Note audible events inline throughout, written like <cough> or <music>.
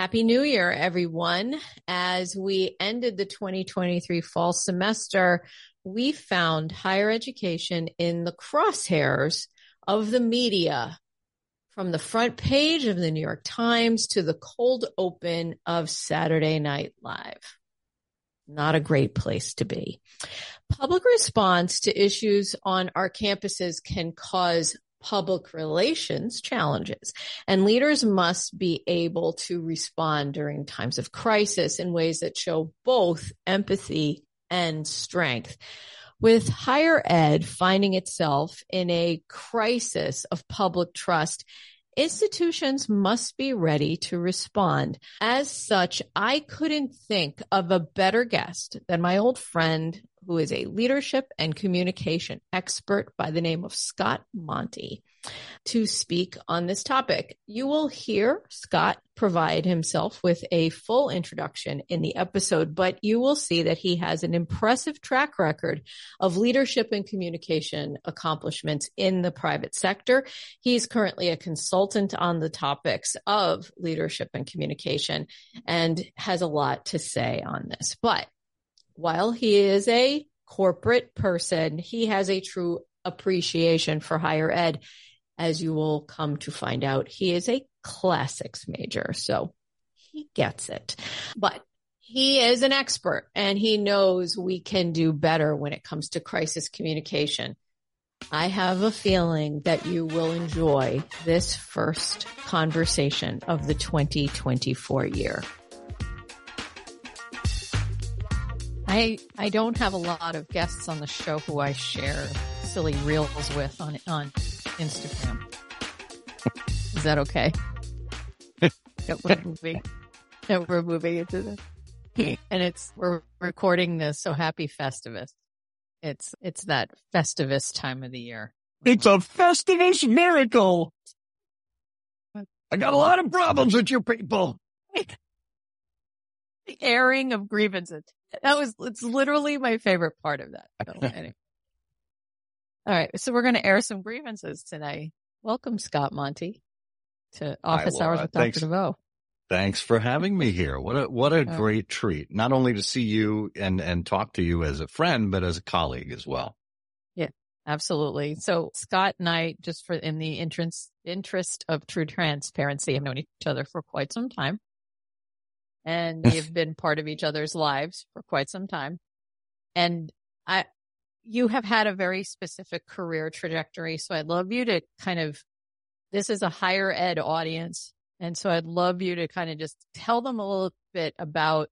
Happy New Year, everyone. As we ended the 2023 fall semester, we found higher education in the crosshairs of the media from the front page of the New York Times to the cold open of Saturday Night Live. Not a great place to be. Public response to issues on our campuses can cause public relations challenges and leaders must be able to respond during times of crisis in ways that show both empathy and strength. With higher ed finding itself in a crisis of public trust, institutions must be ready to respond. As such, I couldn't think of a better guest than my old friend who is a leadership and communication expert by the name of Scott Monty to speak on this topic. You will hear Scott provide himself with a full introduction in the episode, but you will see that he has an impressive track record of leadership and communication accomplishments in the private sector. He's currently a consultant on the topics of leadership and communication and has a lot to say on this. But while he is a corporate person, he has a true appreciation for higher ed as you will come to find out, he is a classics major. So he gets it, but he is an expert and he knows we can do better when it comes to crisis communication. I have a feeling that you will enjoy this first conversation of the 2024 year. I I don't have a lot of guests on the show who I share silly reels with on on Instagram. Is that okay? <laughs> we're moving. we're moving into this. And it's we're recording this, so happy Festivus. It's it's that Festivus time of the year. It's a Festivus miracle. I got a lot of problems with you people. the <laughs> airing of grievances. That was it's literally my favorite part of that. So, anyway. All right. So we're going to air some grievances today. Welcome, Scott Monty, to Office Hi, Hours uh, with Dr. Thanks. DeVoe. Thanks for having me here. What a what a uh, great treat. Not only to see you and and talk to you as a friend, but as a colleague as well. Yeah, absolutely. So Scott and I, just for in the interest interest of true transparency, have known each other for quite some time, and we <laughs> have been part of each other's lives for quite some time. And I you have had a very specific career trajectory. So I'd love you to kind of, this is a higher ed audience. And so I'd love you to kind of just tell them a little bit about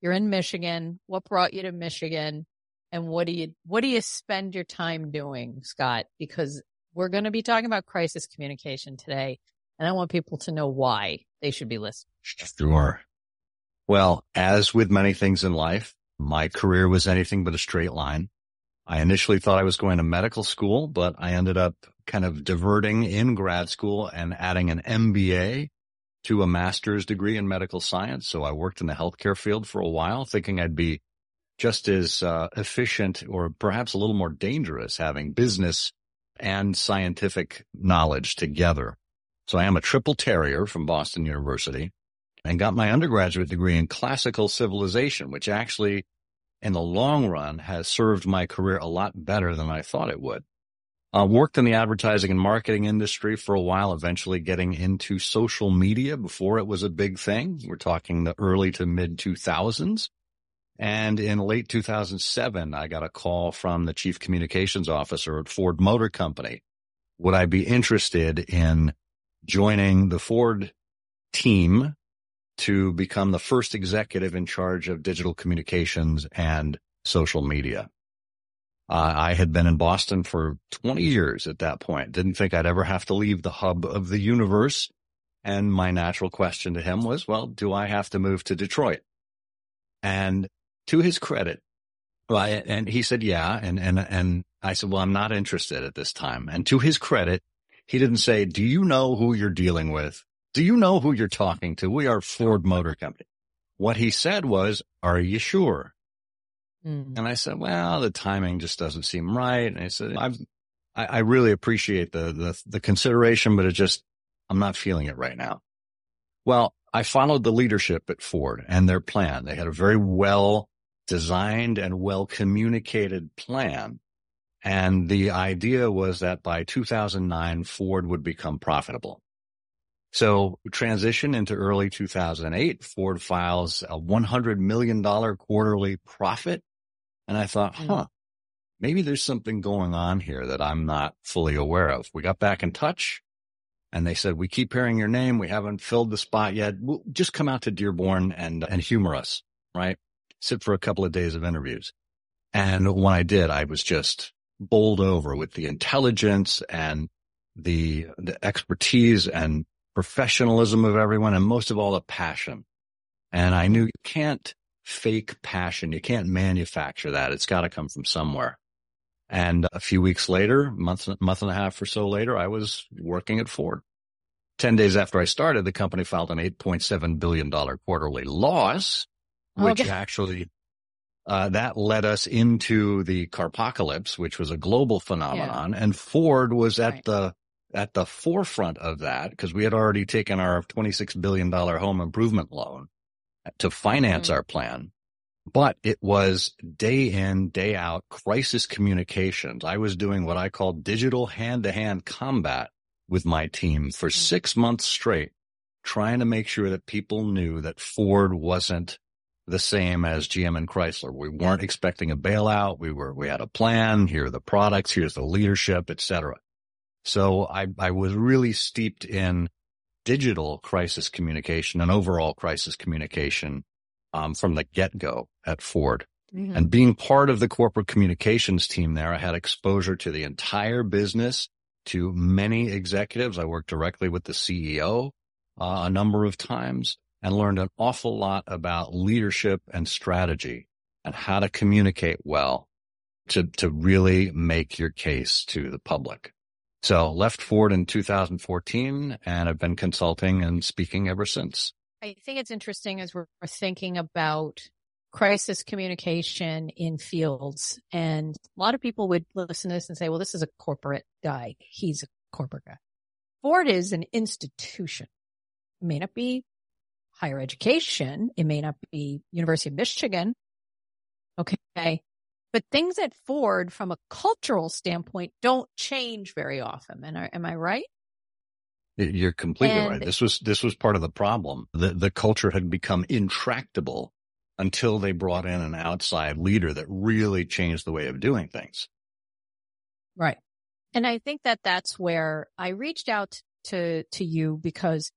you're in Michigan. What brought you to Michigan? And what do you, what do you spend your time doing, Scott? Because we're going to be talking about crisis communication today. And I want people to know why they should be listening. Sure. Well, as with many things in life, my career was anything but a straight line. I initially thought I was going to medical school, but I ended up kind of diverting in grad school and adding an MBA to a master's degree in medical science. So I worked in the healthcare field for a while, thinking I'd be just as uh, efficient or perhaps a little more dangerous having business and scientific knowledge together. So I am a triple terrier from Boston University and got my undergraduate degree in classical civilization, which actually in the long run has served my career a lot better than I thought it would. Uh, worked in the advertising and marketing industry for a while, eventually getting into social media before it was a big thing. We're talking the early to mid 2000s. And in late 2007, I got a call from the chief communications officer at Ford Motor Company. Would I be interested in joining the Ford team to become the first executive in charge of digital communications and social media. Uh, I had been in Boston for 20 years at that point. Didn't think I'd ever have to leave the hub of the universe. And my natural question to him was, well, do I have to move to Detroit? And to his credit, well, and he said, yeah. And, and, and I said, well, I'm not interested at this time. And to his credit, he didn't say, do you know who you're dealing with? Do you know who you're talking to? We are Ford Motor Company. What he said was, are you sure? Mm. And I said, well, the timing just doesn't seem right. And I said, I've, I, I really appreciate the, the, the consideration, but it just, I'm not feeling it right now. Well, I followed the leadership at Ford and their plan. They had a very well designed and well communicated plan. And the idea was that by 2009, Ford would become profitable. So transition into early 2008, Ford files a $100 million quarterly profit. And I thought, huh, maybe there's something going on here that I'm not fully aware of. We got back in touch and they said, we keep hearing your name. We haven't filled the spot yet. We'll just come out to Dearborn and, and humor us, right? Sit for a couple of days of interviews. And when I did, I was just bowled over with the intelligence and the, the expertise and professionalism of everyone. And most of all, the passion. And I knew you can't fake passion. You can't manufacture that. It's got to come from somewhere. And a few weeks later, month, month and a half or so later, I was working at Ford. 10 days after I started, the company filed an $8.7 billion quarterly loss, which okay. actually, uh, that led us into the carpocalypse, which was a global phenomenon. Yeah. And Ford was at right. the, at the forefront of that because we had already taken our $26 billion home improvement loan to finance mm-hmm. our plan but it was day in, day out crisis communications. I was doing what I call digital hand to hand combat with my team for mm-hmm. six months straight, trying to make sure that people knew that Ford wasn't the same as GM and Chrysler. We weren't expecting a bailout. We were, we had a plan. Here are the products. Here's the leadership, etc. So I, I was really steeped in digital crisis communication and overall crisis communication um, from the get go at Ford. Mm-hmm. And being part of the corporate communications team there, I had exposure to the entire business, to many executives. I worked directly with the CEO uh, a number of times and learned an awful lot about leadership and strategy and how to communicate well to, to really make your case to the public. So left Ford in 2014 and I've been consulting and speaking ever since. I think it's interesting as we're thinking about crisis communication in fields. And a lot of people would listen to this and say, well, this is a corporate guy. He's a corporate guy. Ford is an institution. It may not be higher education. It may not be University of Michigan. Okay. But things at Ford from a cultural standpoint don't change very often. And am I right? You're completely and, right. This was, this was part of the problem. The, the culture had become intractable until they brought in an outside leader that really changed the way of doing things. Right. And I think that that's where I reached out to, to you because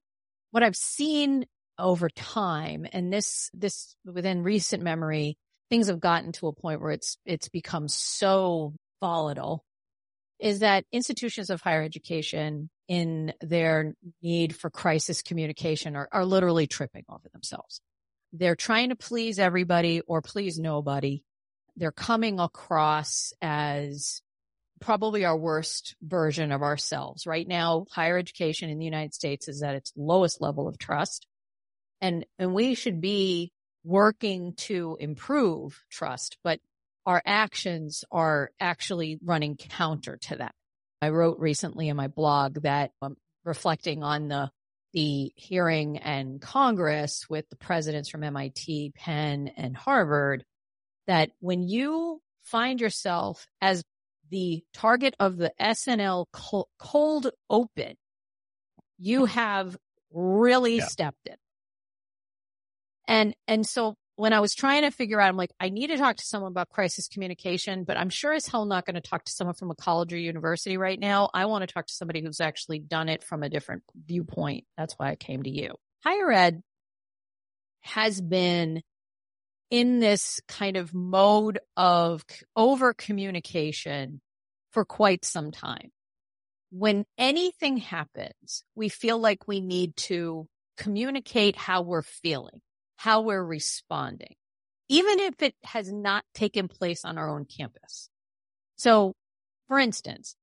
what I've seen over time and this, this within recent memory, things have gotten to a point where it's, it's become so volatile is that institutions of higher education in their need for crisis communication are, are literally tripping over themselves. They're trying to please everybody or please nobody. They're coming across as probably our worst version of ourselves. Right now, higher education in the United States is at its lowest level of trust. And, and we should be working to improve trust, but our actions are actually running counter to that. I wrote recently in my blog that I'm um, reflecting on the the hearing and Congress with the presidents from MIT, Penn, and Harvard that when you find yourself as the target of the SNL cold open, you have really yeah. stepped in. And, and so when I was trying to figure out, I'm like, I need to talk to someone about crisis communication, but I'm sure as hell not going to talk to someone from a college or university right now. I want to talk to somebody who's actually done it from a different viewpoint. That's why I came to you. Higher ed has been in this kind of mode of over communication for quite some time. When anything happens, we feel like we need to communicate how we're feeling how we're responding, even if it has not taken place on our own campus. So for instance,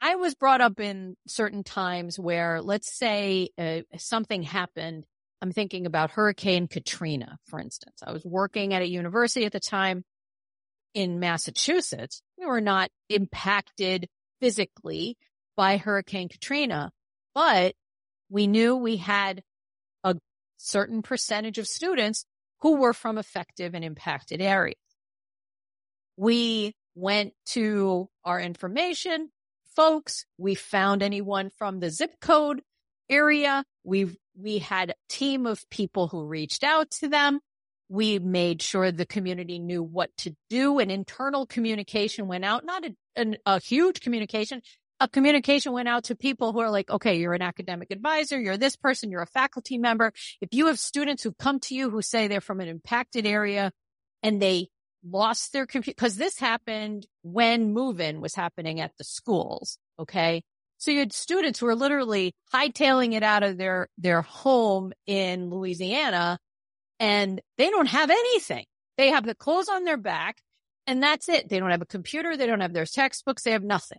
I was brought up in certain times where let's say uh, something happened. I'm thinking about Hurricane Katrina, for instance. I was working at a university at the time in Massachusetts. We were not impacted physically by Hurricane Katrina, but we knew we had certain percentage of students who were from effective and impacted areas. We went to our information folks. We found anyone from the zip code area. We we had a team of people who reached out to them. We made sure the community knew what to do. An internal communication went out, not a, an, a huge communication. A communication went out to people who are like, okay, you're an academic advisor. You're this person. You're a faculty member. If you have students who come to you who say they're from an impacted area and they lost their computer because this happened when move-in was happening at the schools. Okay. So you had students who were literally hightailing it out of their, their home in Louisiana and they don't have anything. They have the clothes on their back and that's it. They don't have a computer. They don't have their textbooks. They have nothing.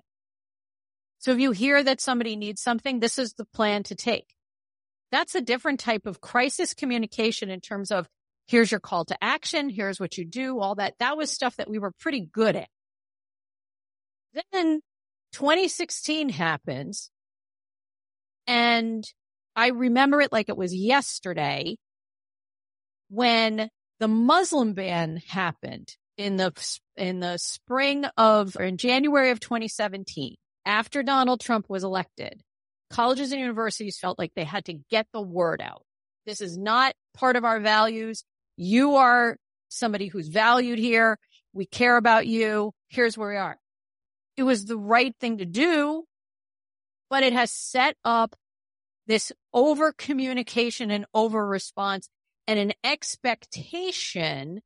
So if you hear that somebody needs something, this is the plan to take. That's a different type of crisis communication in terms of here's your call to action. Here's what you do. All that. That was stuff that we were pretty good at. Then 2016 happens and I remember it like it was yesterday when the Muslim ban happened in the, in the spring of, or in January of 2017, after Donald Trump was elected, colleges and universities felt like they had to get the word out. This is not part of our values. You are somebody who's valued here. We care about you. Here's where we are. It was the right thing to do, but it has set up this over communication and over response and an expectation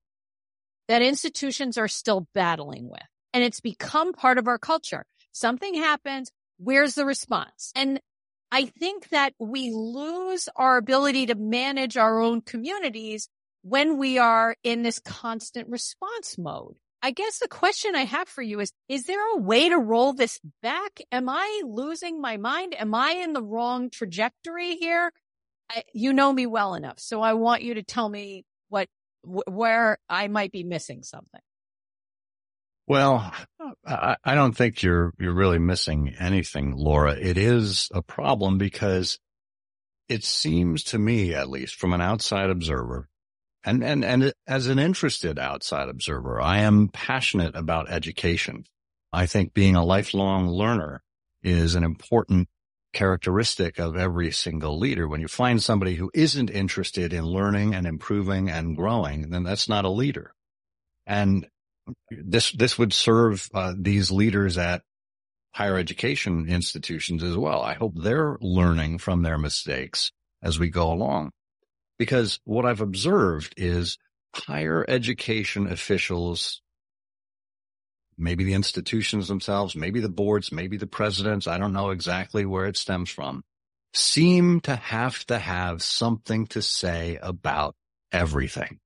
that institutions are still battling with. And it's become part of our culture. Something happens. Where's the response? And I think that we lose our ability to manage our own communities when we are in this constant response mode. I guess the question I have for you is, is there a way to roll this back? Am I losing my mind? Am I in the wrong trajectory here? I, you know me well enough. So I want you to tell me what, wh- where I might be missing something. Well, I, I don't think you're, you're really missing anything, Laura. It is a problem because it seems to me, at least from an outside observer, and, and, and as an interested outside observer, I am passionate about education. I think being a lifelong learner is an important characteristic of every single leader. When you find somebody who isn't interested in learning and improving and growing, then that's not a leader. And this, this would serve uh, these leaders at higher education institutions as well. I hope they're learning from their mistakes as we go along. Because what I've observed is higher education officials, maybe the institutions themselves, maybe the boards, maybe the presidents, I don't know exactly where it stems from, seem to have to have something to say about everything.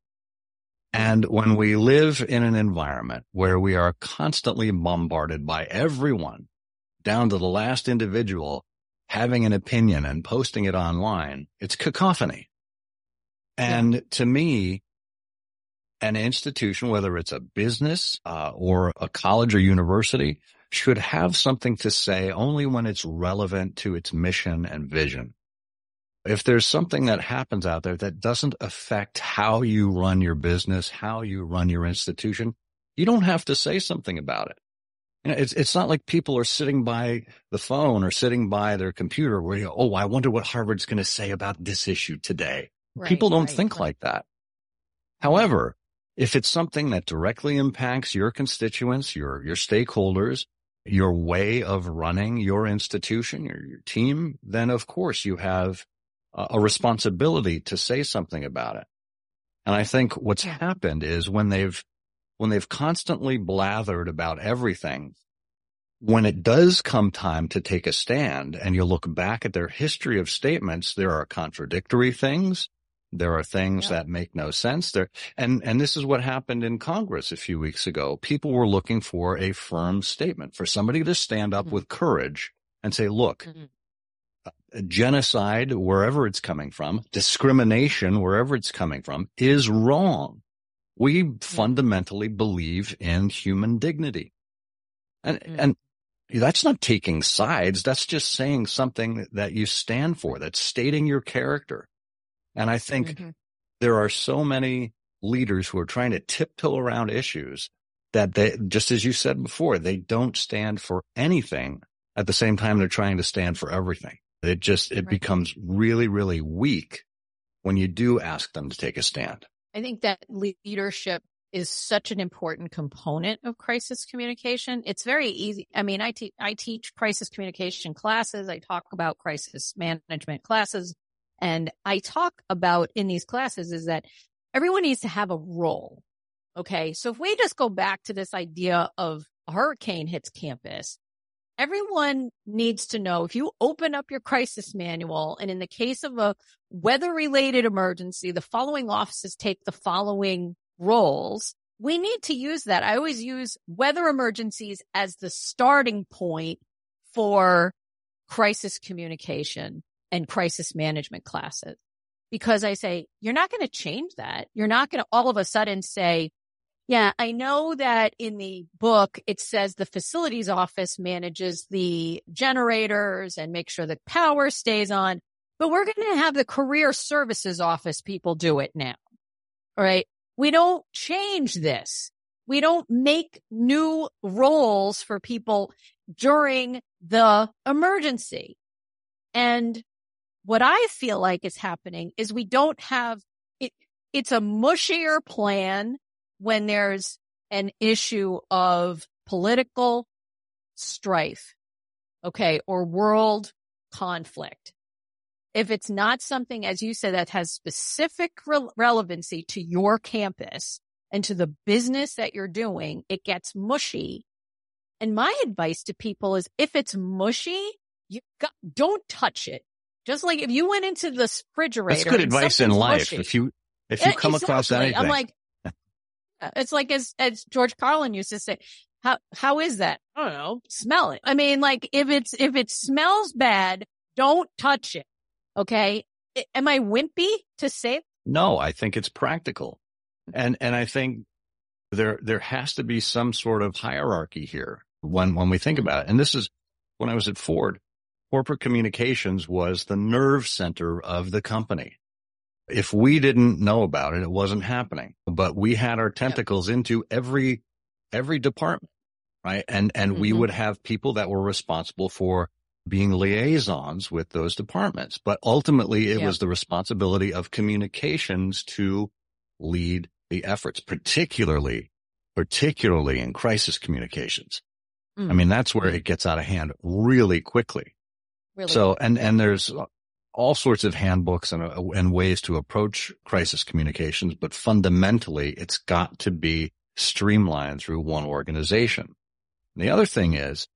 And when we live in an environment where we are constantly bombarded by everyone down to the last individual having an opinion and posting it online, it's cacophony. And yeah. to me, an institution, whether it's a business uh, or a college or university, should have something to say only when it's relevant to its mission and vision. If there's something that happens out there that doesn't affect how you run your business, how you run your institution, you don't have to say something about it. You know, it's it's not like people are sitting by the phone or sitting by their computer where you go, oh, I wonder what Harvard's going to say about this issue today. Right, People don't right, think right. like that. Mm-hmm. However, if it's something that directly impacts your constituents, your, your stakeholders, your way of running your institution, your, your team, then of course you have a, responsibility to say something about it. And I think what's happened is when they've, when they've constantly blathered about everything, when it does come time to take a stand and you look back at their history of statements, there are contradictory things. There are things yeah. that make no sense there. And, and this is what happened in Congress a few weeks ago. People were looking for a firm statement for somebody to stand up mm-hmm. with courage and say, look, mm-hmm. Genocide, wherever it's coming from, discrimination, wherever it's coming from is wrong. We mm-hmm. fundamentally believe in human dignity. And, mm. and that's not taking sides. That's just saying something that you stand for. That's stating your character. And I think mm-hmm. there are so many leaders who are trying to tiptoe around issues that they, just as you said before, they don't stand for anything at the same time they're trying to stand for everything. It just, it right. becomes really, really weak when you do ask them to take a stand. I think that leadership is such an important component of crisis communication. It's very easy. I mean, I, te- I teach crisis communication classes. I talk about crisis management classes and I talk about in these classes is that everyone needs to have a role. Okay. So if we just go back to this idea of a hurricane hits campus, everyone needs to know if you open up your crisis manual and in the case of a weather related emergency, the following offices take the following roles. We need to use that. I always use weather emergencies as the starting point for crisis communication and crisis management classes because I say, you're not going to change that. You're not going to all of a sudden say, yeah, I know that in the book, it says the facilities office manages the generators and make sure the power stays on, but we're going to have the career services office people do it now. All right. We don't change this. We don't make new roles for people during the emergency. And what I feel like is happening is we don't have it. It's a mushier plan when there's an issue of political strife. Okay. Or world conflict. If it's not something, as you said, that has specific re- relevancy to your campus and to the business that you're doing, it gets mushy. And my advice to people is if it's mushy, you got, don't touch it. Just like if you went into the refrigerator. That's good advice in life. Mushy, if you, if you eh, come exactly. across anything. I'm like, it's like as, as George Carlin used to say, how, how is that? I don't know. Smell it. I mean, like if it's, if it smells bad, don't touch it. Okay. Am I wimpy to say? No, I think it's practical. And, and I think there, there has to be some sort of hierarchy here when, when we think about it. And this is when I was at Ford, corporate communications was the nerve center of the company. If we didn't know about it, it wasn't happening, but we had our tentacles into every, every department, right? And, and mm-hmm. we would have people that were responsible for being liaisons with those departments. But ultimately it was the responsibility of communications to lead the efforts, particularly, particularly in crisis communications. Mm. I mean, that's where it gets out of hand really quickly. Really? So, and, and there's all sorts of handbooks and, and ways to approach crisis communications, but fundamentally it's got to be streamlined through one organization. And the other thing is,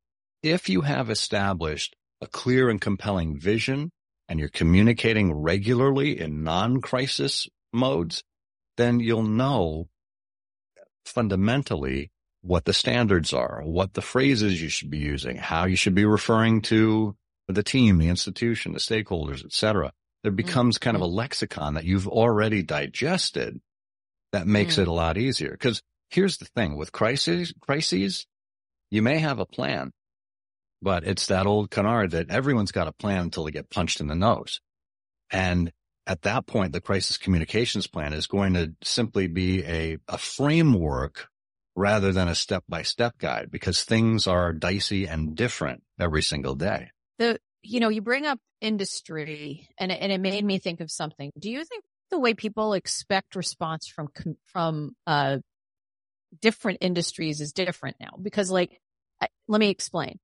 if you have established a clear and compelling vision and you're communicating regularly in non-crisis modes, then you'll know fundamentally what the standards are, what the phrases you should be using, how you should be referring to the team, the institution, the stakeholders, etc. There mm-hmm. becomes mm-hmm. kind of a lexicon that you've already digested that makes mm-hmm. it a lot easier. Cause here's the thing with crises, crises, you may have a plan, but it's that old canard that everyone's got a plan until they get punched in the nose. And at that point, the crisis communications plan is going to simply be a, a framework rather than a step by step guide because things are dicey and different every single day the you know you bring up industry and and it made me think of something. Do you think the way people expect response from from uh different industries is different now? Because like I, let me explain.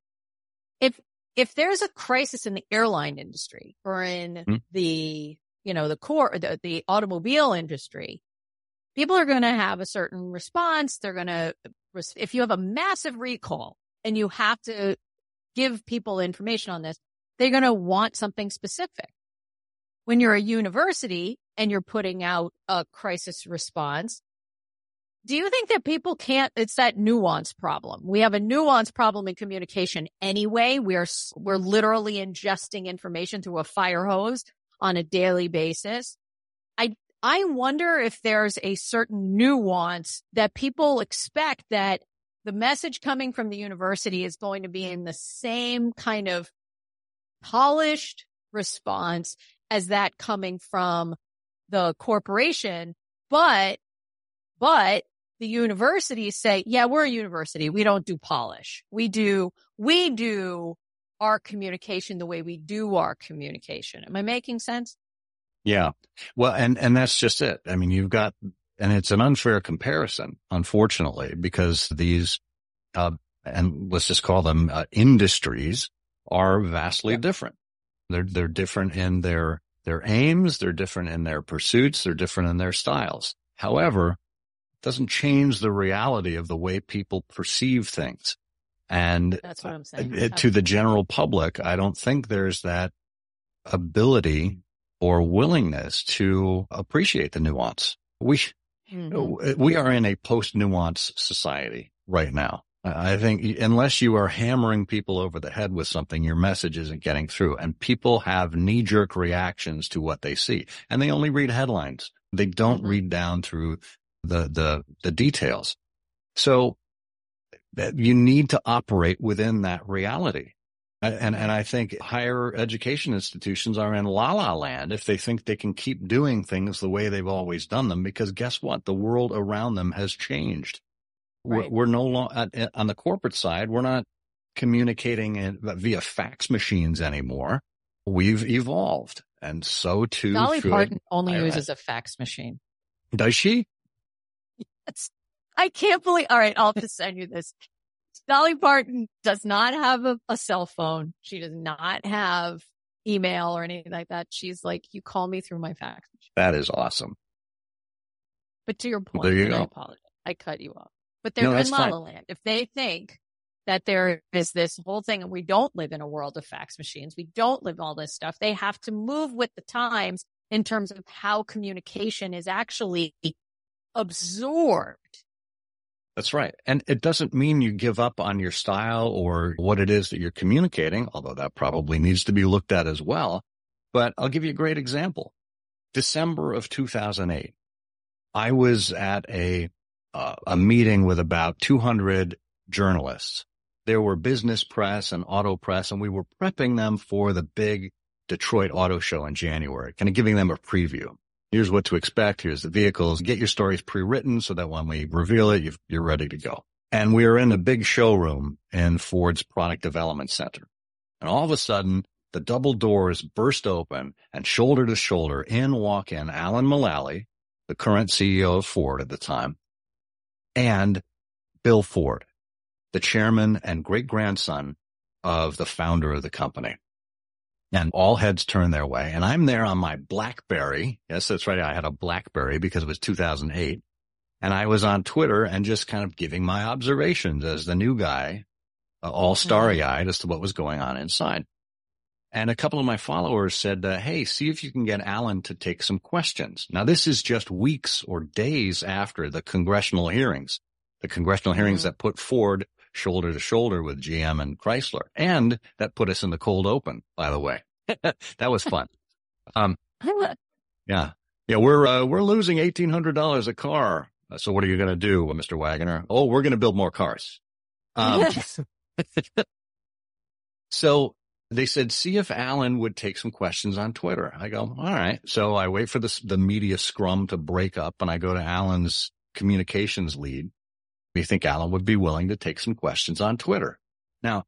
If if there's a crisis in the airline industry or in mm-hmm. the you know the core the, the automobile industry people are going to have a certain response. They're going to if you have a massive recall and you have to give people information on this, they're going to want something specific. When you're a university and you're putting out a crisis response, do you think that people can't, it's that nuance problem. We have a nuance problem in communication anyway. We're, we're literally ingesting information through a fire hose on a daily basis. I, I wonder if there's a certain nuance that people expect that the message coming from the university is going to be in the same kind of polished response as that coming from the corporation, but, but the universities say, yeah, we're a university. We don't do polish. We do, we do our communication the way we do our communication. Am I making sense? Yeah. Well, and, and that's just it. I mean, you've got, and it's an unfair comparison, unfortunately, because these, uh, and let's just call them uh, industries are vastly yeah. different. They're, they're different in their, their aims. They're different in their pursuits. They're different in their styles. However, it doesn't change the reality of the way people perceive things. And that's what I'm saying. to the general public, I don't think there's that ability or willingness to appreciate the nuance. We, mm-hmm. we are in a post nuance society right now. I think unless you are hammering people over the head with something, your message isn't getting through and people have knee jerk reactions to what they see and they only read headlines. They don't mm-hmm. read down through the, the, the details. So you need to operate within that reality. And, and I think higher education institutions are in la la land if they think they can keep doing things the way they've always done them, because guess what? The world around them has changed. Right. We're, we're, no longer eh, on the corporate side. We're not communicating via fax machines anymore. We've evolved. And so too. Dolly Parton only uses a fax machine. Does she? Yes. I can't believe, all right, I'll just send you this. Dolly Parton does not have a, a, cell phone. She does not have email or anything like that. She's like, you call me through my fax. That is awesome. But to your point, there you go. I apologize. I cut you off. But they're no, in La La Land. If they think that there is this whole thing and we don't live in a world of fax machines, we don't live all this stuff, they have to move with the times in terms of how communication is actually absorbed that's right. And it doesn't mean you give up on your style or what it is that you're communicating, although that probably needs to be looked at as well. But I'll give you a great example. December of 2008, I was at a, uh, a meeting with about 200 journalists. There were business press and auto press, and we were prepping them for the big Detroit auto show in January, kind of giving them a preview here's what to expect. Here's the vehicles. Get your stories pre-written so that when we reveal it, you're ready to go. And we are in a big showroom in Ford's product development center. And all of a sudden, the double doors burst open and shoulder to shoulder in walk in Alan Mulally, the current CEO of Ford at the time, and Bill Ford, the chairman and great grandson of the founder of the company and all heads turn their way. And I'm there on my Blackberry. Yes, that's right. I had a Blackberry because it was 2008 and I was on Twitter and just kind of giving my observations as the new guy, uh, all mm-hmm. starry eyed as to what was going on inside. And a couple of my followers said, uh, Hey, see if you can get Alan to take some questions. Now, this is just weeks or days after the congressional hearings, the congressional hearings mm-hmm. that put Ford shoulder to shoulder with GM and Chrysler. And that put us in the cold open, by the way. <laughs> that was fun. Um, yeah. Yeah. We're, uh, we're losing $1,800 a car. So what are you going to do, Mr. Wagoner? Oh, we're going to build more cars. Um, <laughs> so they said, see if Alan would take some questions on Twitter. I go, all right. So I wait for the, the media scrum to break up and I go to Alan's communications lead we think Alan would be willing to take some questions on Twitter. Now,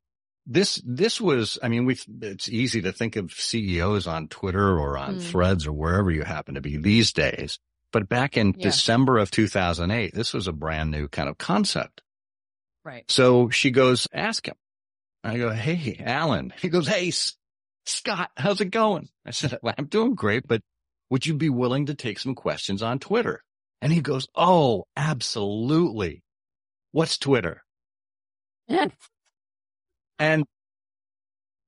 this, this was, I mean, we, it's easy to think of CEOs on Twitter or on mm. threads or wherever you happen to be these days. But back in yeah. December of 2008, this was a brand new kind of concept. Right. So she goes, ask him. I go, Hey, Alan. <laughs> He goes, Hey, Scott, how's it going? I said, well, I'm doing great, but would you be willing to take some questions on Twitter? And he goes, Oh, absolutely. What's Twitter? and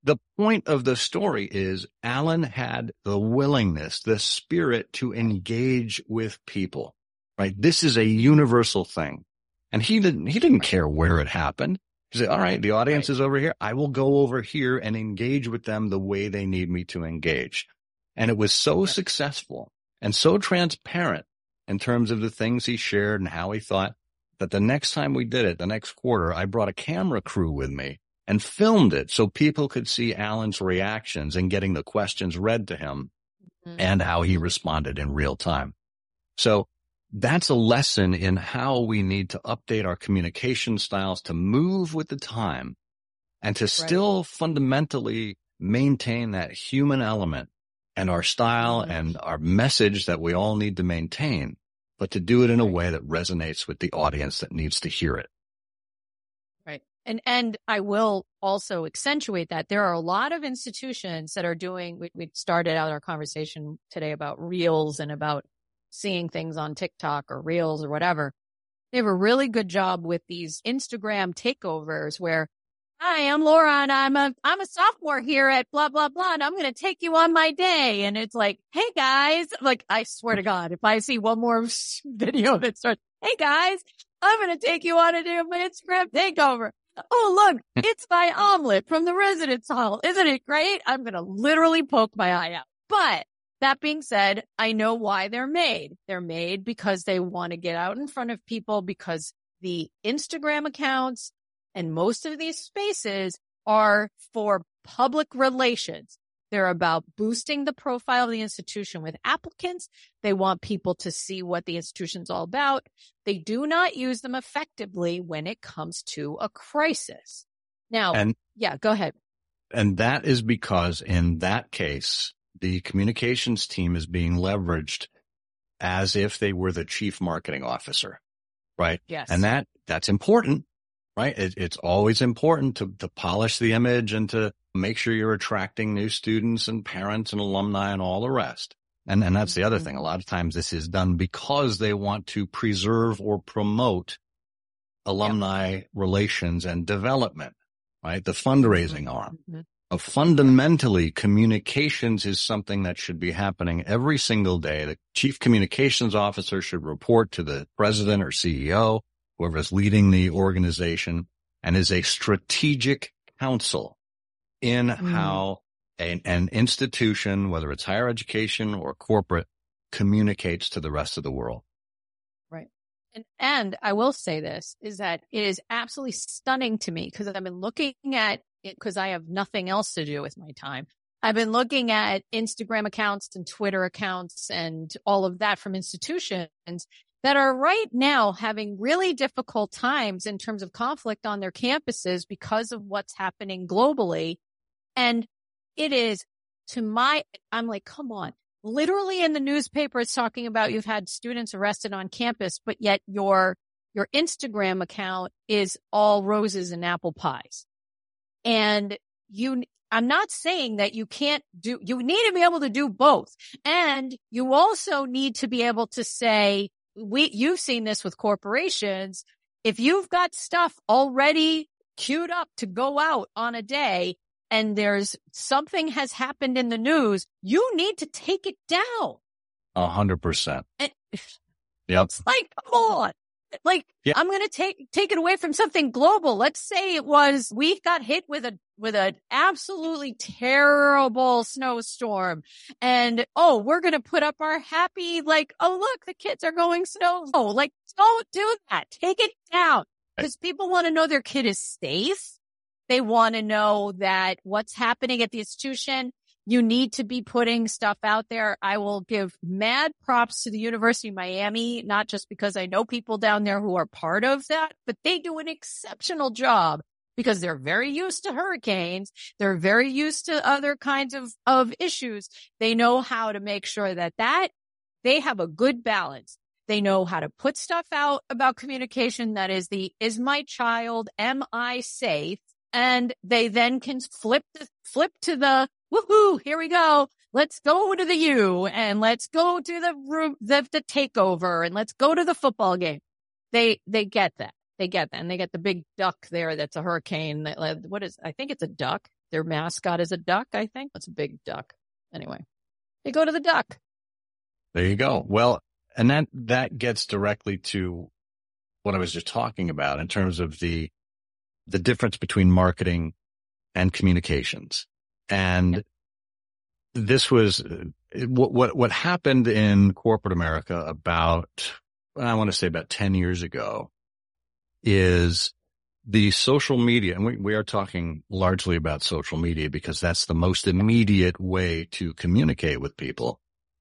the point of the story is Alan had the willingness, the spirit to engage with people, right? This is a universal thing. And he didn't, he didn't care where it happened. He said, all right, the audience right. is over here. I will go over here and engage with them the way they need me to engage. And it was so successful and so transparent in terms of the things he shared and how he thought that the next time we did it, the next quarter, I brought a camera crew with me and filmed it so people could see Alan's reactions and getting the questions read to him mm-hmm. and how he responded in real time. So that's a lesson in how we need to update our communication styles to move with the time and to right. still fundamentally maintain that human element and our style mm-hmm. and our message that we all need to maintain, but to do it in a way that resonates with the audience that needs to hear it. Right. And, and I will also accentuate that there are a lot of institutions that are doing, we, we started out our conversation today about reels and about seeing things on TikTok or reels or whatever. They have a really good job with these Instagram takeovers where Hi, I'm Laura and I'm a, I'm a sophomore here at blah, blah, blah. And I'm going to take you on my day. And it's like, Hey guys, like, I swear to God, if I see one more <laughs> video that starts, Hey guys, I'm going to take you on a day of my Instagram takeover. Oh, look, <laughs> it's my omelet from the residence hall. Isn't it great? I'm going to literally poke my eye out. But that being said, I know why they're made. They're made because they want to get out in front of people because the Instagram accounts, and most of these spaces are for public relations. They're about boosting the profile of the institution with applicants. They want people to see what the institution's all about. They do not use them effectively when it comes to a crisis. Now, and, yeah, go ahead. And that is because in that case, the communications team is being leveraged as if they were the chief marketing officer. Right. Yes. And that, that's important right? It, it's always important to, to polish the image and to make sure you're attracting new students and parents and alumni and all the rest. And, and that's the other thing. A lot of times this is done because they want to preserve or promote alumni relations and development, right? The fundraising mm-hmm. arm. Mm-hmm. Uh, fundamentally, communications is something that should be happening every single day. The chief communications officer should report to the president or CEO whoever is leading the organization and is a strategic counsel in mm. how an, an institution, whether it's higher education or corporate, communicates to the rest of the world. Right. And, and I will say this is that it is absolutely stunning to me because I've been looking at it because I have nothing else to do with my time. I've been looking at Instagram accounts and Twitter accounts and all of that from institutions that are right now having really difficult times in terms of conflict on their campuses because of what's happening globally. And it is to my, I'm like, come on. Literally in the newspaper, it's talking about you've had students arrested on campus, but yet your, your Instagram account is all roses and apple pies. And you, I'm not saying that you can't do, you need to be able to do both. And you also need to be able to say, we, you've seen this with corporations. If you've got stuff already queued up to go out on a day and there's something has happened in the news, you need to take it down. A hundred percent. Yep. Like, come on. Like, yeah. I'm going to take, take it away from something global. Let's say it was, we got hit with a, with an absolutely terrible snowstorm and, oh, we're going to put up our happy, like, oh, look, the kids are going snow. Oh, like, don't do that. Take it down because people want to know their kid is safe. They want to know that what's happening at the institution you need to be putting stuff out there. I will give mad props to the University of Miami, not just because I know people down there who are part of that, but they do an exceptional job because they're very used to hurricanes. They're very used to other kinds of, of issues. They know how to make sure that that they have a good balance. They know how to put stuff out about communication that is the, is my child, am I safe? And they then can flip the, flip to the, woohoo, here we go. Let's go to the U and let's go to the room, the, the takeover and let's go to the football game. They, they get that. They get that. And they get the big duck there. That's a hurricane. Uh, what is, I think it's a duck. Their mascot is a duck. I think that's a big duck. Anyway, they go to the duck. There you go. Well, and that, that gets directly to what I was just talking about in terms of the, the difference between marketing and communications. And this was what, what, what happened in corporate America about, I want to say about 10 years ago is the social media. And we, we are talking largely about social media because that's the most immediate way to communicate with people.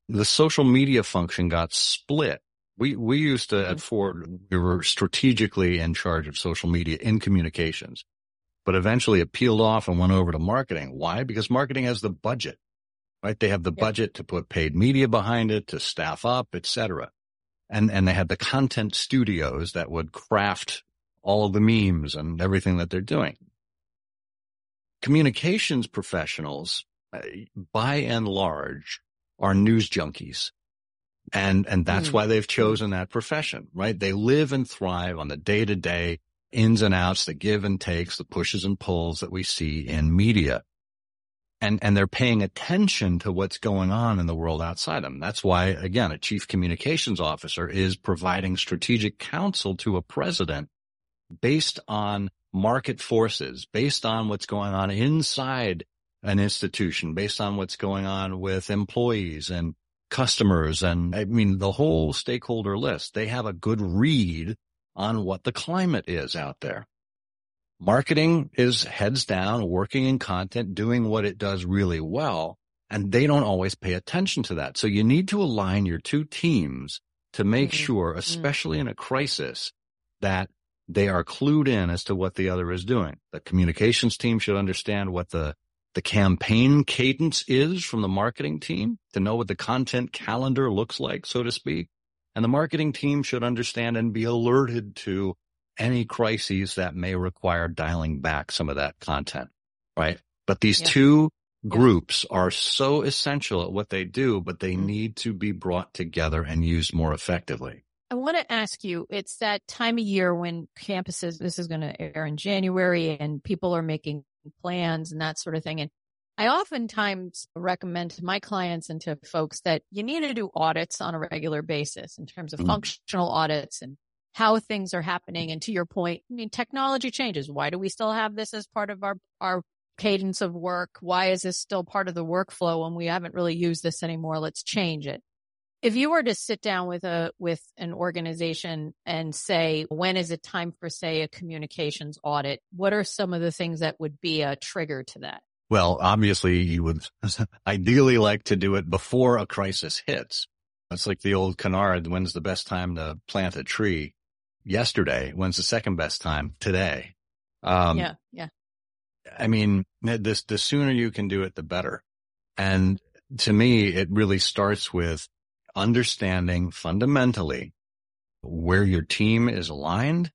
the social media function got split. We, we used to at mm-hmm. Ford, we were strategically in charge of social media in communications, but eventually it peeled off and went over to marketing. Why? Because marketing has the budget, right? They have the budget to put paid media behind it, to staff up, etc. And, and they had the content studios that would craft all of the memes and everything that they're doing. Communications professionals, uh, by and large, are news junkies. And, and that's mm. why they've chosen that profession, right? They live and thrive on the day to day ins and outs, the give and takes, the pushes and pulls that we see in media. And, and they're paying attention to what's going on in the world outside them. That's why, again, a chief communications officer is providing strategic counsel to a president based on market forces, based on what's going on inside an institution, based on what's going on with employees and customers. And I mean, the whole stakeholder list, they have a good read on what the climate is out there. Marketing is heads down, working in content, doing what it does really well. And they don't always pay attention to that. So you need to align your two teams to make mm-hmm. sure, mm-hmm. especially mm-hmm. in a crisis, that they are clued in as to what the other is doing. The communications team should understand what the the campaign cadence is from the marketing team to know what the content calendar looks like, so to speak. And the marketing team should understand and be alerted to any crises that may require dialing back some of that content, right? But these yeah. two groups yeah. are so essential at what they do, but they mm-hmm. need to be brought together and used more effectively. I want to ask you, it's that time of year when campuses, this is going to air in January and people are making plans and that sort of thing. And I oftentimes recommend to my clients and to folks that you need to do audits on a regular basis in terms of mm-hmm. functional audits and how things are happening. And to your point, I mean, technology changes. Why do we still have this as part of our, our cadence of work? Why is this still part of the workflow when we haven't really used this anymore? Let's change it if you were to sit down with a with an organization and say when is it time for say a communications audit what are some of the things that would be a trigger to that well obviously you would <laughs> ideally like to do it before a crisis hits. It's like the old canard when's the best time to plant a tree? Yesterday when's the second best time? Today. Um, yeah yeah. I mean this the sooner you can do it the better. And to me it really starts with understanding fundamentally where your team is aligned,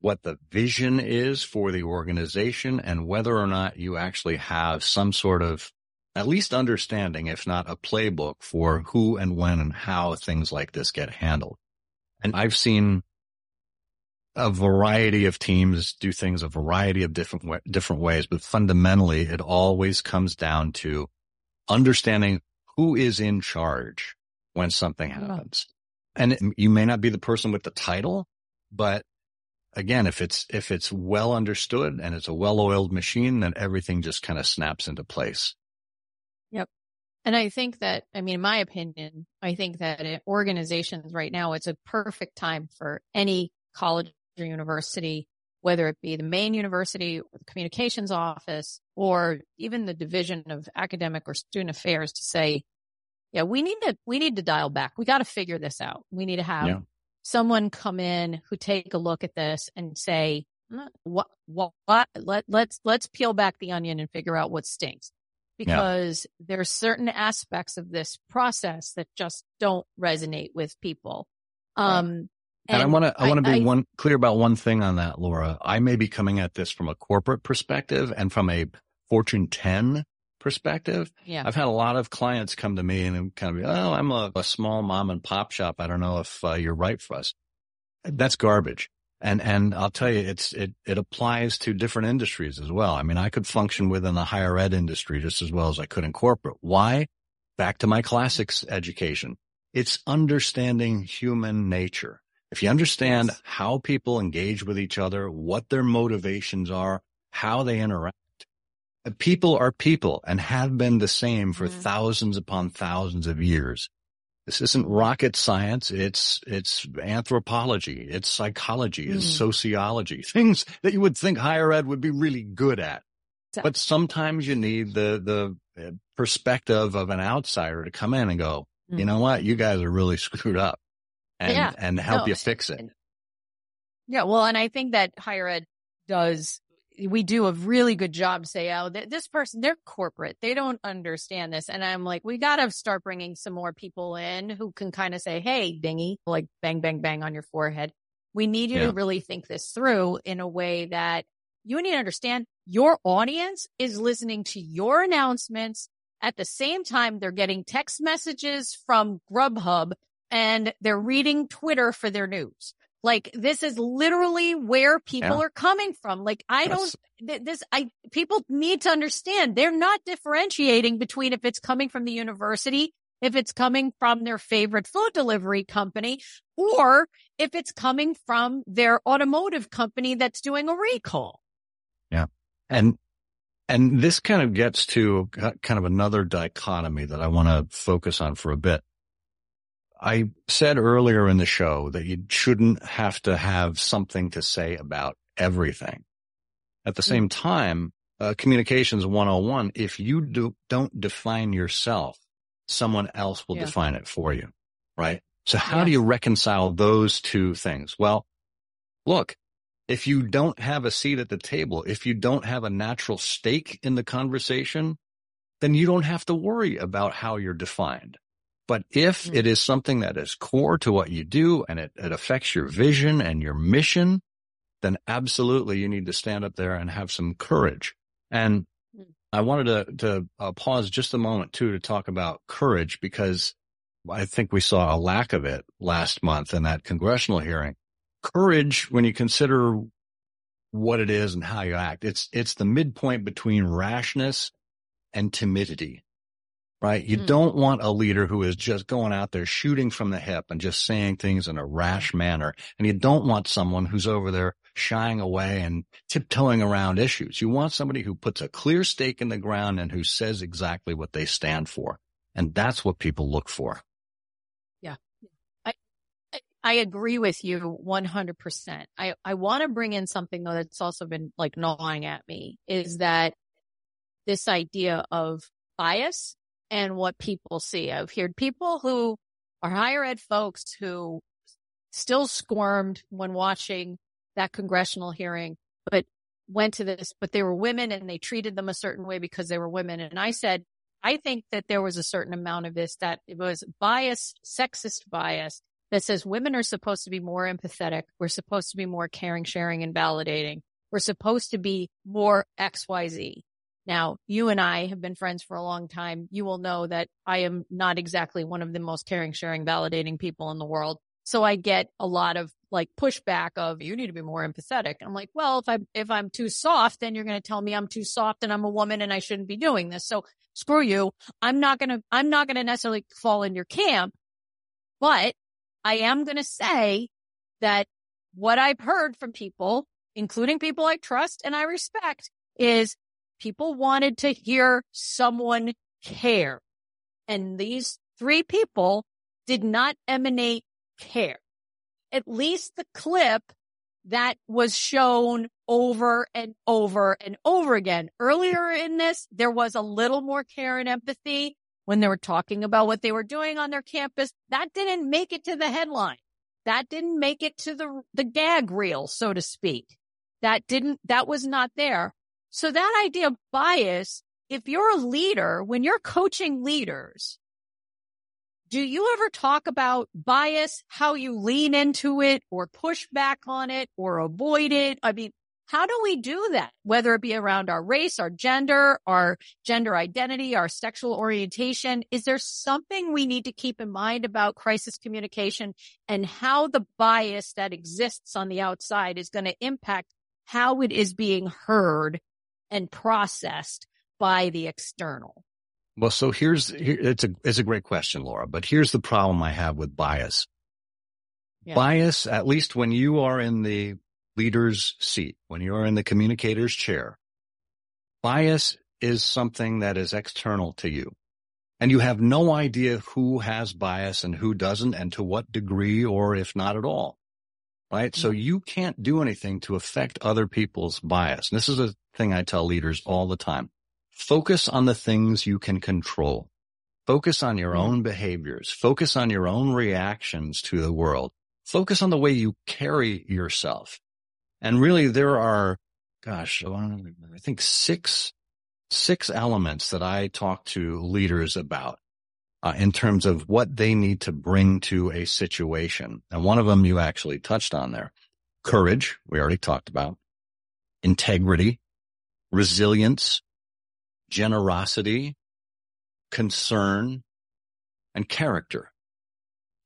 what the vision is for the organization, and whether or not you actually have some sort of at least understanding, if not a playbook for who and when and how things like this get handled. And I've seen a variety of teams do things a variety of different different ways, but fundamentally it always comes down to understanding who is in charge when something happens. And it, you may not be the person with the title, but again, if it's, if it's well understood and it's a well-oiled machine, then everything just kind of snaps into place. Yep. And I think that, I mean, in my opinion, I think that organizations right now, it's a perfect time for any college or university, whether it be the main university or the communications office or even the division of academic or student affairs to say, yeah, we need to, we need to dial back. We got to figure this out. We need to have yeah. Someone come in who take a look at this and say, what, what, what, let, let's, let's peel back the onion and figure out what stinks because yeah. there are certain aspects of this process that just don't resonate with people. Um, and, and I want to, I want to be I, one clear about one thing on that, Laura. I may be coming at this from a corporate perspective and from a Fortune 10 perspective. Yeah. I've had a lot of clients come to me and kind of, be, oh, I'm a, a, small mom and pop shop. I don't know if uh, you're right for us. That's garbage. And, and I'll tell you, it's, it, it applies to different industries as well. I mean, I could function within the higher ed industry just as well as I could in corporate. Why? Back to my classics education. It's understanding human nature. If you understand yes. how people engage with each other, what their motivations are, how they interact, people are people and have been the same for mm-hmm. thousands upon thousands of years. This isn't rocket science. It's, it's anthropology. It's psychology. Mm-hmm. It's sociology. <laughs> Things that you would think higher ed would be really good at. But sometimes you need the, the uh, perspective of an outsider to come in and go, mm. you know what? You guys are really <laughs> screwed up and, yeah. and help no, you fix it. Yeah. Well, and I think that higher ed does we do a really good job say, oh, this person, they're corporate. They don't understand this. And I'm like, we got to start bringing some more people in who can kind of say, Hey, dingy, like bang, bang, bang on your forehead. We need you yeah. to really think this through in a way that you need to understand your audience is listening to your announcements. At the same time, they're getting text messages from Grubhub and they're reading Twitter for their news. Like this is literally where people yeah. are coming from. Like I That's... don't, this, I, people need to understand they're not differentiating between if it's coming from the university, if it's coming from their favorite food delivery company, or if it's coming from their automotive company that's doing a recall. Yeah. And, and this kind of gets to kind of another dichotomy that I want to focus on for a bit. I said earlier in the show that you shouldn't have to have something to say about everything. At the same time, uh, communications 101, if you do, don't define yourself, someone else will yeah. define it for you. Right. So how yes. do you reconcile those two things? Well, look, if you don't have a seat at the table, if you don't have a natural stake in the conversation, then you don't have to worry about how you're defined. But if mm-hmm. it is something that is core to what you do and it, it affects your vision and your mission, then absolutely you need to stand up there and have some courage. And mm. I wanted to, to uh, pause just a moment too to talk about courage because I think we saw a lack of it last month in that congressional hearing. Courage, when you consider what it is and how you act, it's, it's the midpoint between rashness and timidity right? You mm. don't want a leader who is just going out there shooting from the hip and just saying things in a rash manner. And you don't want someone who's over there shying away and tiptoeing around issues. You want somebody who puts a clear stake in the ground and who says exactly what they stand for. And that's what people look for. Yeah. I, I agree with you 100%. I, I want to bring in something though that's also been like gnawing at me is that this idea of bias and what people see. I've heard people who are higher ed folks who still squirmed when watching that congressional hearing, but went to this, but they were women and they treated them a certain way because they were women. And I said, I think that there was a certain amount of this that it was bias, sexist bias that says women are supposed to be more empathetic. We're supposed to be more caring, sharing and validating. We're supposed to be more XYZ. Now, you and I have been friends for a long time. You will know that I am not exactly one of the most caring, sharing, validating people in the world. So I get a lot of like pushback of you need to be more empathetic. I'm like, well, if I if I'm too soft, then you're going to tell me I'm too soft and I'm a woman and I shouldn't be doing this. So screw you. I'm not going to I'm not going to necessarily fall in your camp, but I am going to say that what I've heard from people, including people I trust and I respect, is people wanted to hear someone care. And these three people did not emanate care. At least the clip that was shown over and over and over again. Earlier in this, there was a little more care and empathy when they were talking about what they were doing on their campus. That didn't make it to the headline. That didn't make it to the, the gag reel, so to speak. That didn't, that was not there. So that idea of bias, if you're a leader, when you're coaching leaders, do you ever talk about bias, how you lean into it or push back on it or avoid it? I mean, how do we do that? Whether it be around our race, our gender, our gender identity, our sexual orientation. Is there something we need to keep in mind about crisis communication and how the bias that exists on the outside is going to impact how it is being heard and processed by the external? Well, so here's, here, it's a, it's a great question, Laura, but here's the problem I have with bias. Yeah. Bias, at least when you are in the leader's seat, when you're in the communicator's chair, bias is something that is external to you. And you have no idea who has bias and who doesn't and to what degree or if not at all right? So mm-hmm. you can't do anything to affect other people's bias. And this is a thing I tell leaders all the time. Focus on the things you can control. Focus on your own behaviors. Focus on your own reactions to the world. Focus on the way you carry yourself. And really there are, gosh, I think six, six elements that I talk to leaders about uh, in terms of what they need to bring to a situation. And one of them you actually touched on there. Courage, we already talked about. Integrity, resilience, generosity, concern, and character.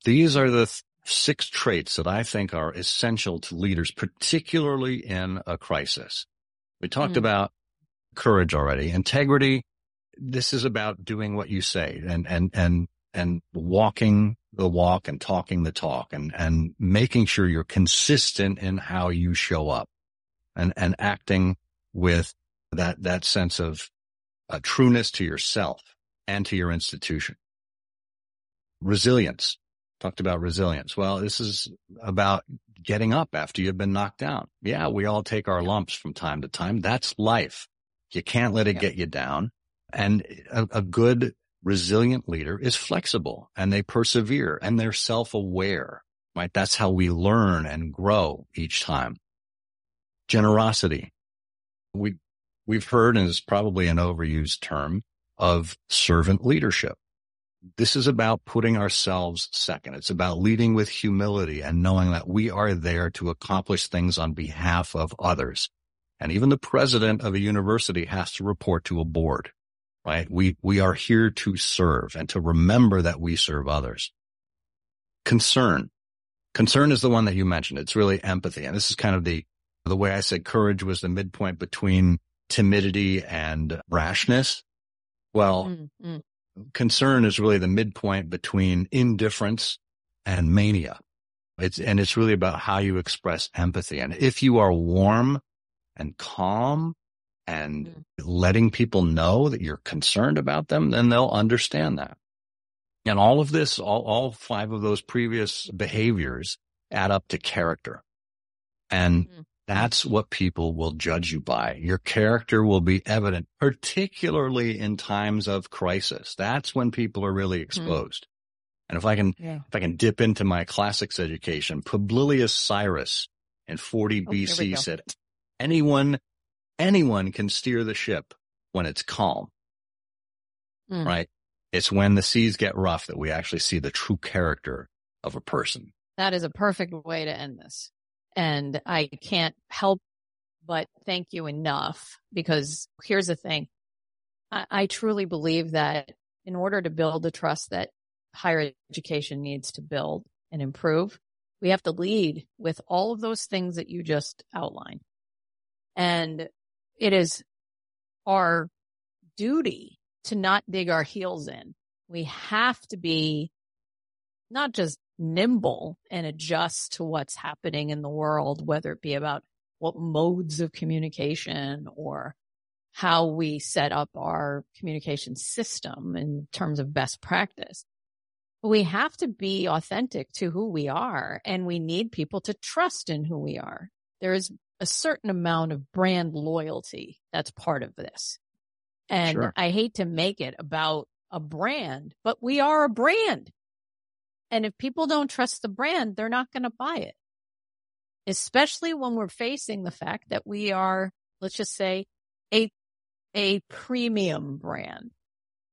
These are the th- six traits that I think are essential to leaders, particularly in a crisis. We talked mm. about courage already. Integrity. This is about doing what you say and, and, and, and walking the walk and talking the talk and, and making sure you're consistent in how you show up and, and acting with that, that sense of uh, trueness to yourself and to your institution. Resilience. Talked about resilience. Well, this is about getting up after you've been knocked down. Yeah, we all take our lumps from time to time. That's life. You can't let it yeah. get you down. And a, a good resilient leader is flexible and they persevere and they're self-aware, right? That's how we learn and grow each time. Generosity. We, we've heard, and it's probably an overused term, of servant leadership. This is about putting ourselves second. It's about leading with humility and knowing that we are there to accomplish things on behalf of others. And even the president of a university has to report to a board, right? We, we are here to serve and to remember that we serve others. Concern. Concern is the one that you mentioned. It's really empathy. And this is kind of the, the way I said courage was the midpoint between timidity and rashness. Well, mm-hmm. concern is really the midpoint between indifference and mania. It's, and it's really about how you express empathy. And if you are warm and calm and mm-hmm. letting people know that you're concerned about them, then they'll understand that. And all of this, all, all five of those previous behaviors add up to character. And mm-hmm. That's what people will judge you by. Your character will be evident, particularly in times of crisis. That's when people are really hmm. exposed. Mm. And if I can, yeah. if I can dip into my classics education, Publilius Syrus in 40 oh, BC said, anyone, anyone can steer the ship when it's calm. Mm. Right? It's when the seas get rough that we actually see the true character of a person. That is a perfect way to end this. And I can't help but thank you enough because here's the thing. I, I truly believe that in order to build the trust that higher education needs to build and improve, we have to lead with all of those things that you just outlined. And it is our duty to not dig our heels in. We have to be not just nimble and adjust to what's happening in the world, whether it be about what modes of communication or how we set up our communication system in terms of best practice. We have to be authentic to who we are and we need people to trust in who we are. There is a certain amount of brand loyalty that's part of this. And sure. I hate to make it about a brand, but we are a brand. And if people don't trust the brand, they're not going to buy it. Especially when we're facing the fact that we are, let's just say, a, a premium brand.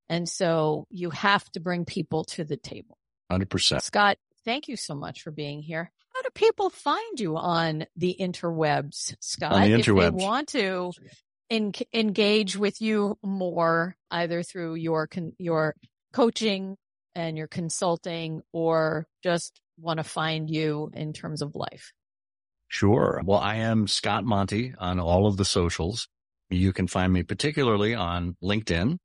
And so you have to bring people to the table. 100%. Scott, thank you so much for being here. How do people find you on the interwebs, Scott? On the interwebs. If they want to in, engage with you more, either through your, your coaching and you're consulting or just want to find you in terms of life? Sure. Well, I am Scott Monty on all of the socials. You can find me particularly on LinkedIn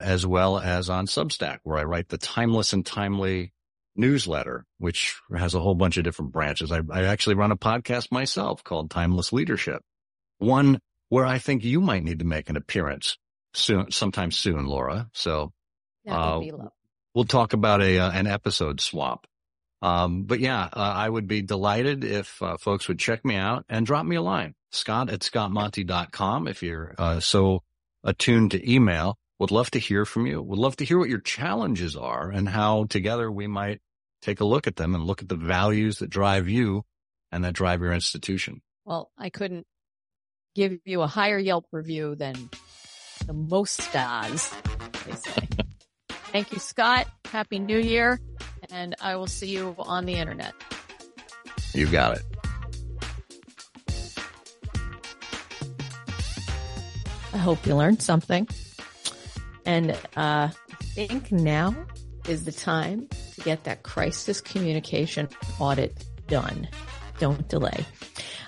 as well as on Substack where I write the timeless and timely newsletter, which has a whole bunch of different branches. I, I actually run a podcast myself called Timeless Leadership, one where I think you might need to make an appearance soon, sometime soon, Laura. So, uh, we'll talk about a uh, an episode swap. Um, but yeah, uh, I would be delighted if uh, folks would check me out and drop me a line. Scott at scottmonty.com if you're uh, so attuned to email. Would love to hear from you. Would love to hear what your challenges are and how together we might take a look at them and look at the values that drive you and that drive your institution. Well, I couldn't give you a higher Yelp review than the most stars, they say. <laughs> Thank you, Scott. Happy New Year. And I will see you on the internet. You got it. I hope you learned something. And uh, I think now is the time to get that crisis communication audit done. Don't delay.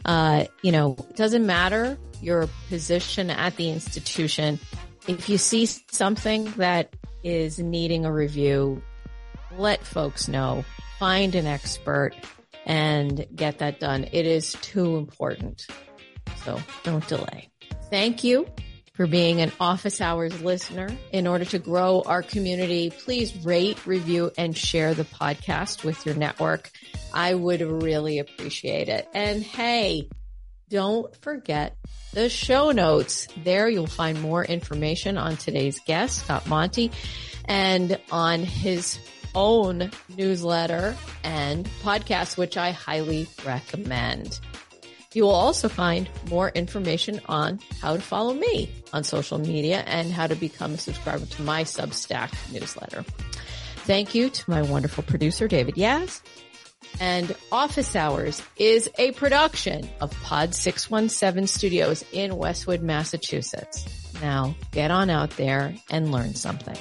Uh, you know, it doesn't matter your position at the institution. If you see something that is needing a review, let folks know, find an expert and get that done. It is too important. So don't delay. Thank you for being an office hours listener. In order to grow our community, please rate, review, and share the podcast with your network. I would really appreciate it. And hey, don't forget the show notes. There you'll find more information on today's guest, Scott Monty, and on his own newsletter and podcast, which I highly recommend. You will also find more information on how to follow me on social media and how to become a subscriber to my Substack newsletter. Thank you to my wonderful producer, David Yaz. And Office Hours is a production of Pod 617 Studios in Westwood, Massachusetts. Now get on out there and learn something.